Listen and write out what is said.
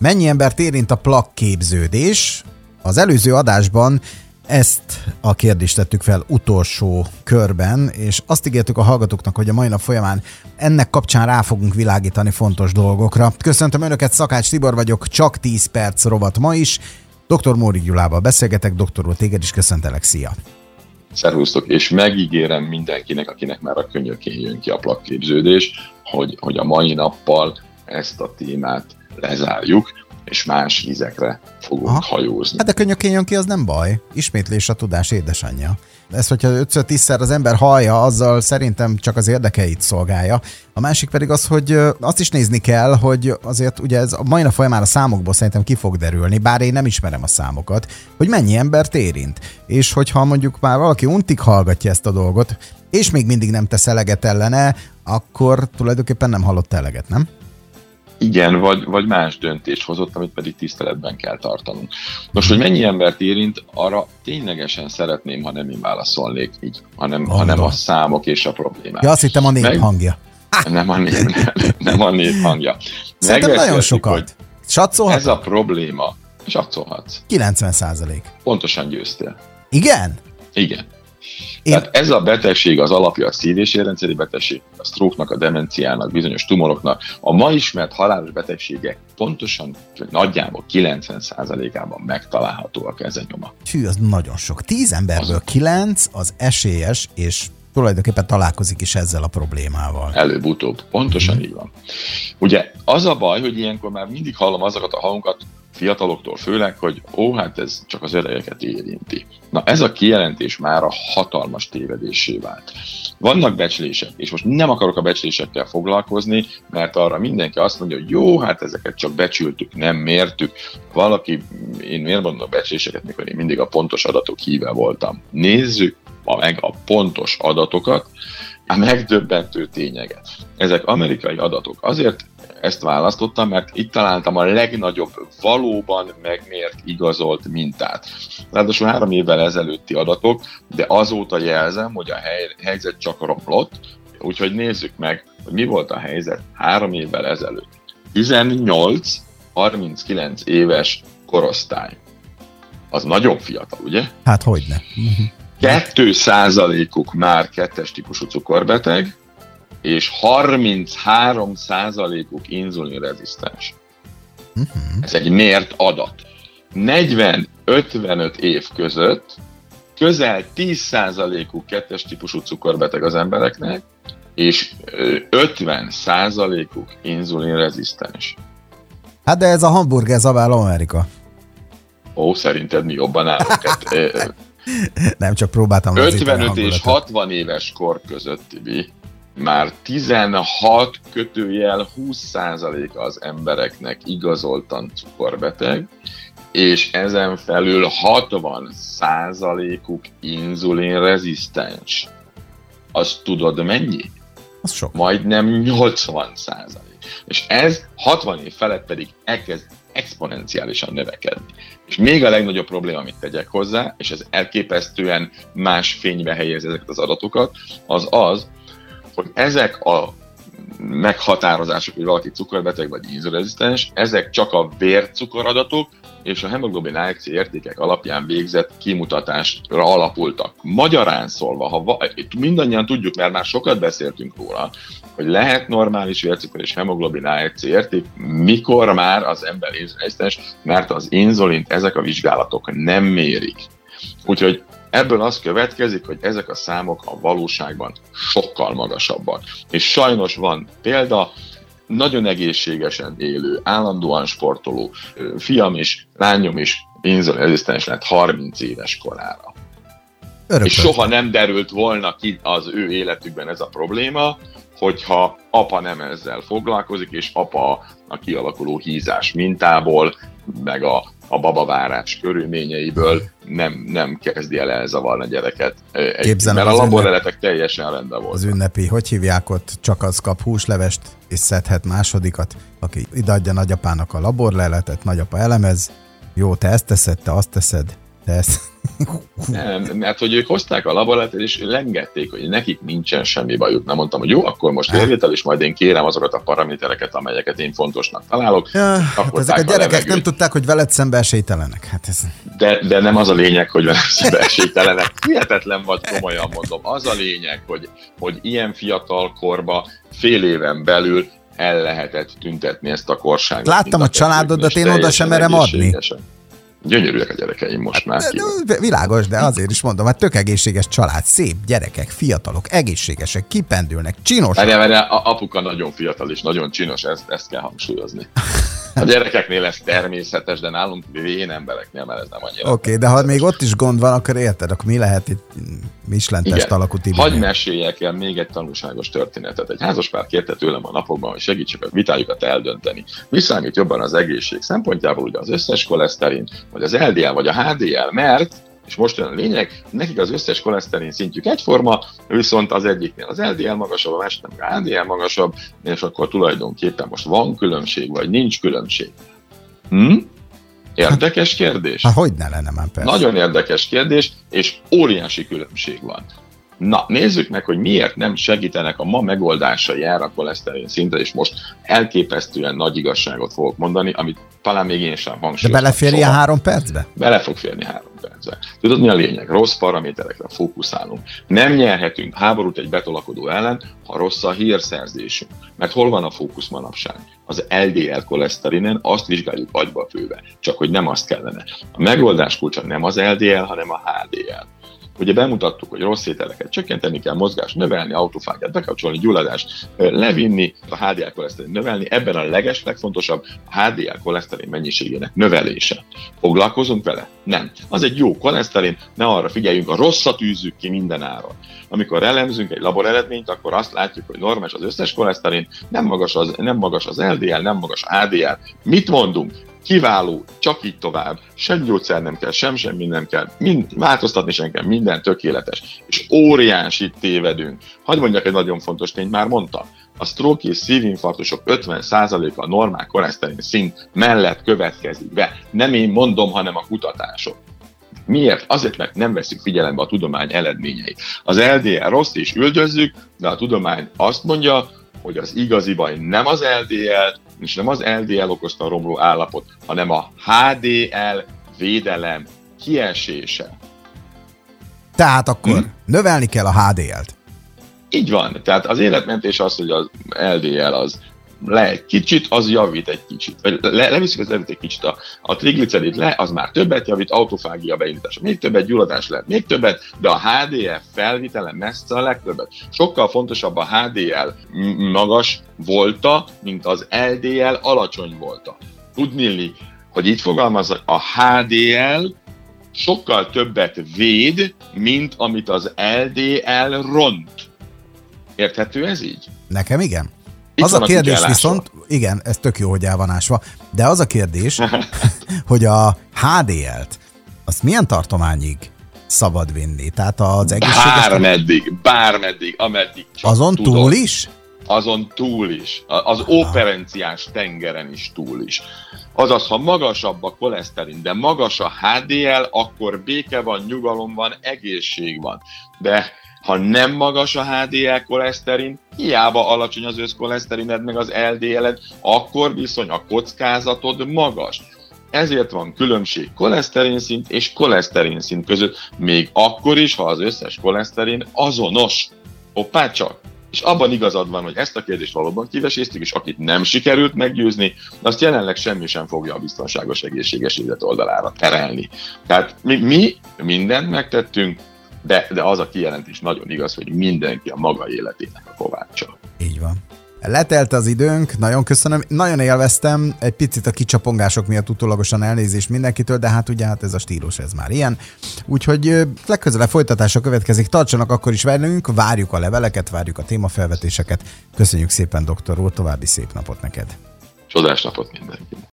Mennyi embert érint a plakképződés? Az előző adásban ezt a kérdést tettük fel utolsó körben, és azt ígértük a hallgatóknak, hogy a mai nap folyamán ennek kapcsán rá fogunk világítani fontos dolgokra. Köszöntöm Önöket, Szakács Tibor vagyok, csak 10 perc rovat ma is. Dr. Móri Gyulával beszélgetek, doktor úr, téged is köszöntelek, szia! Szervusztok, és megígérem mindenkinek, akinek már a könyökén jön ki a plakképződés, hogy, hogy a mai nappal ezt a témát lezárjuk, és más ízekre fogunk Aha. hajózni. Hát de könyökén jön ki, az nem baj. Ismétlés a tudás édesanyja. Ez, hogyha 5 tízszer az ember hallja, azzal szerintem csak az érdekeit szolgálja. A másik pedig az, hogy azt is nézni kell, hogy azért ugye ez a mai nap folyamán a számokból szerintem ki fog derülni, bár én nem ismerem a számokat, hogy mennyi embert érint. És hogyha mondjuk már valaki untig hallgatja ezt a dolgot, és még mindig nem tesz eleget ellene, akkor tulajdonképpen nem hallott eleget, nem? Igen, vagy, vagy más döntést hozott, amit pedig tiszteletben kell tartanunk. Nos, hogy mennyi embert érint, arra ténylegesen szeretném, ha nem én válaszolnék így, hanem, hanem a számok és a problémák. Ja, azt hittem a nép Meg... hangja. Nem a nép, nem, nem a nép hangja. Szerintem nagyon sokat. Ez a probléma. Satszolhatsz. 90 százalék. Pontosan győztél. Igen? Igen. Én... Tehát ez a betegség az alapja a szív- és érrendszeri betegség, a sztróknak, a demenciának, bizonyos tumoroknak. A ma ismert halálos betegségek pontosan, vagy nagyjából 90%-ában megtalálhatóak ezen nyoma. Hű, az nagyon sok. 10 emberből az... 9 az esélyes, és tulajdonképpen találkozik is ezzel a problémával. Előbb-utóbb. Pontosan mm. így van. Ugye az a baj, hogy ilyenkor már mindig hallom azokat a hangokat, fiataloktól főleg, hogy ó, hát ez csak az öregeket érinti. Na ez a kijelentés már a hatalmas tévedésé vált. Vannak becslések, és most nem akarok a becslésekkel foglalkozni, mert arra mindenki azt mondja, hogy jó, hát ezeket csak becsültük, nem mértük. Valaki, én miért mondom a becsléseket, mikor én mindig a pontos adatok híve voltam. Nézzük meg a pontos adatokat, a megdöbbentő tényeket. Ezek amerikai adatok. Azért ezt választottam, mert itt találtam a legnagyobb valóban megmért, igazolt mintát. Ráadásul három évvel ezelőtti adatok, de azóta jelzem, hogy a hely, helyzet csak romlott, úgyhogy nézzük meg, hogy mi volt a helyzet három évvel ezelőtt. 18-39 éves korosztály. Az nagyon fiatal, ugye? Hát hogyne. 2 százalékuk már kettes típusú cukorbeteg, és 33 százalékuk inzulinrezisztens. Uh-huh. Ez egy mért adat. 40-55 év között közel 10 százalékuk kettes típusú cukorbeteg az embereknek, és 50 százalékuk inzulinrezisztens. Hát de ez a hamburger zabál Amerika. Ó, szerinted mi jobban állunk? Hát, Nem, csak próbáltam. 55 és 60 éves kor között, Tibi, már 16 kötőjel 20% az embereknek igazoltan cukorbeteg, és ezen felül 60 százalékuk inzulinrezisztens. Azt tudod mennyi? Az sok. Majdnem 80 százalék. És ez 60 év felett pedig elkezd exponenciálisan növekedni. És még a legnagyobb probléma, amit tegyek hozzá, és ez elképesztően más fénybe helyez ezeket az adatokat, az az, hogy ezek a meghatározások, hogy valaki cukorbeteg vagy inzulinrezisztens, ezek csak a vércukoradatok és a hemoglobin A1C értékek alapján végzett kimutatásra alapultak. Magyarán szólva, ha va- mindannyian tudjuk, mert már sokat beszéltünk róla, hogy lehet normális vércukor és hemoglobin A1C érték, mikor már az ember inzulinrezisztens, mert az inzulint ezek a vizsgálatok nem mérik. Úgyhogy Ebből az következik, hogy ezek a számok a valóságban sokkal magasabbak. És sajnos van példa, nagyon egészségesen élő, állandóan sportoló fiam is, lányom is inzulinrezisztens lett 30 éves korára. Örökön. És soha nem derült volna ki az ő életükben ez a probléma, hogyha apa nem ezzel foglalkozik, és apa a kialakuló hízás mintából, meg a a babavárás körülményeiből nem, nem kezdi el elzavarni a gyereket. Képzelem, mert a laborleletek teljesen rendben voltak. Az ünnepi, hogy hívják ott, csak az kap húslevest, és szedhet másodikat, aki ideadja nagyapának a laborleletet, nagyapa elemez, jó, te ezt teszed, te azt teszed, te ezt Nem, mert hogy ők hozták a laborát, és lengették, hogy nekik nincsen semmi bajuk. Nem mondtam, hogy jó, akkor most érvétel, és majd én kérem azokat a paramétereket, amelyeket én fontosnak találok. Ja, hát ezek a gyerekek a nem tudták, hogy veled szembe esélytelenek. Hát ez... de, de nem az a lényeg, hogy veled szembe esélytelenek. Hihetetlen vagy, komolyan mondom. Az a lényeg, hogy, hogy ilyen fiatal korba, fél éven belül el lehetett tüntetni ezt a korságot. Láttam a családodat, én oda sem merem adni. Gyönyörűek a gyerekeim most már. De, de, világos, de azért is mondom, hát tök egészséges család, szép gyerekek, fiatalok, egészségesek, kipendülnek, csinosak. Várjál, várjál, apuka nagyon fiatal és nagyon csinos, ezt, ezt kell hangsúlyozni. A gyerekeknél ez természetes, de nálunk vén embereknél, mert ez nem annyira. Oké, okay, de ha még ott is gond van, akkor érted, akkor mi lehet itt Michelin-test alakú Hagy meséljek el még egy tanulságos történetet. Egy házaspár kérte tőlem a napokban, hogy segítsek a vitájukat eldönteni. Mi számít jobban az egészség szempontjából, ugye az összes koleszterin, vagy az LDL, vagy a HDL, mert és most jön a lényeg, nekik az összes koleszterin szintjük egyforma, viszont az egyiknél az LDL magasabb, a másiknél a HDL magasabb, és akkor tulajdonképpen most van különbség, vagy nincs különbség. Hm? Érdekes kérdés? Hát hogy ne lenne már persze. Nagyon érdekes kérdés, és óriási különbség van. Na, nézzük meg, hogy miért nem segítenek a ma megoldásai erre a koleszterin szintre, és most elképesztően nagy igazságot fogok mondani, amit talán még én sem hangsúlyozom. De belefér ilyen három percbe? Bele fog férni három percbe. Tudod, mi a lényeg? Rossz paraméterekre fókuszálunk. Nem nyerhetünk háborút egy betolakodó ellen, ha rossz a hírszerzésünk. Mert hol van a fókusz manapság? Az LDL koleszterinen azt vizsgáljuk agyba főve, csak hogy nem azt kellene. A megoldás kulcsa nem az LDL, hanem a HDL. Ugye bemutattuk, hogy rossz ételeket csökkenteni kell, mozgást növelni, autófáját bekapcsolni, gyulladást levinni, a HDL koleszterin növelni. Ebben a leges legfontosabb a HDL koleszterin mennyiségének növelése. Foglalkozunk vele? Nem. Az egy jó koleszterin, ne arra figyeljünk, a rosszat űzzük ki minden áron. Amikor elemzünk egy labor eredményt, akkor azt látjuk, hogy normális az összes koleszterin, nem magas az, nem magas az LDL, nem magas HDL. Mit mondunk? Kiváló, csak így tovább, sem gyógyszer nem kell, sem semmi nem kell, mind, változtatni sem kell, minden tökéletes. És óriási tévedünk. Hadd mondjak egy nagyon fontos tényt, már mondtam. A stroke és szívinfarktusok 50%-a normál koleszterin szint mellett következik be. Nem én mondom, hanem a kutatások. Miért? Azért, mert nem veszük figyelembe a tudomány eredményeit. Az LDL rossz és üldözzük, de a tudomány azt mondja, hogy az igazi baj nem az LDL, és nem az LDL okozta a romló állapot, hanem a HDL védelem kiesése. Tehát akkor hm? növelni kell a HDL-t. Így van. Tehát az életmentés az, hogy az LDL az le egy kicsit, az javít egy kicsit. Vagy le, leviszik az egy kicsit a, a triglicerid le, az már többet javít, autofágia beindítása még többet, gyulladás lehet még többet, de a HDL felvitele messze a legtöbbet. Sokkal fontosabb a HDL magas volta, mint az LDL alacsony volta. Tudni, hogy itt fogalmazok, a HDL sokkal többet véd, mint amit az LDL ront. Érthető ez így? Nekem igen. Itt az a kérdés viszont, igen, ez tök jó, hogy el van ásva, de az a kérdés, hogy a HDL-t, azt milyen tartományig szabad vinni? Tehát az egészséges... Bármeddig, bármeddig, ameddig csak Azon tudod. túl is? Azon túl is. Az operenciás tengeren is túl is. Azaz, ha magasabb a koleszterin, de magas a HDL, akkor béke van, nyugalom van, egészség van. De ha nem magas a HDL koleszterin, hiába alacsony az összkoleszterined meg az LDL-ed, akkor viszony a kockázatod magas. Ezért van különbség koleszterin szint és koleszterin szint között, még akkor is, ha az összes koleszterin azonos. Hoppá csak! És abban igazad van, hogy ezt a kérdést valóban kiveséztük, és akit nem sikerült meggyőzni, azt jelenleg semmi sem fogja a biztonságos egészséges élet oldalára terelni. Tehát mi, mi mindent megtettünk, de, de az a kijelentés nagyon igaz, hogy mindenki a maga életének a kovácsa. Így van. Letelt az időnk, nagyon köszönöm, nagyon élveztem, egy picit a kicsapongások miatt utólagosan elnézést mindenkitől, de hát ugye hát ez a stílus, ez már ilyen. Úgyhogy legközelebb folytatása következik, tartsanak akkor is velünk, várjuk a leveleket, várjuk a témafelvetéseket. Köszönjük szépen, doktor úr, további szép napot neked! Csodás napot mindenkinek!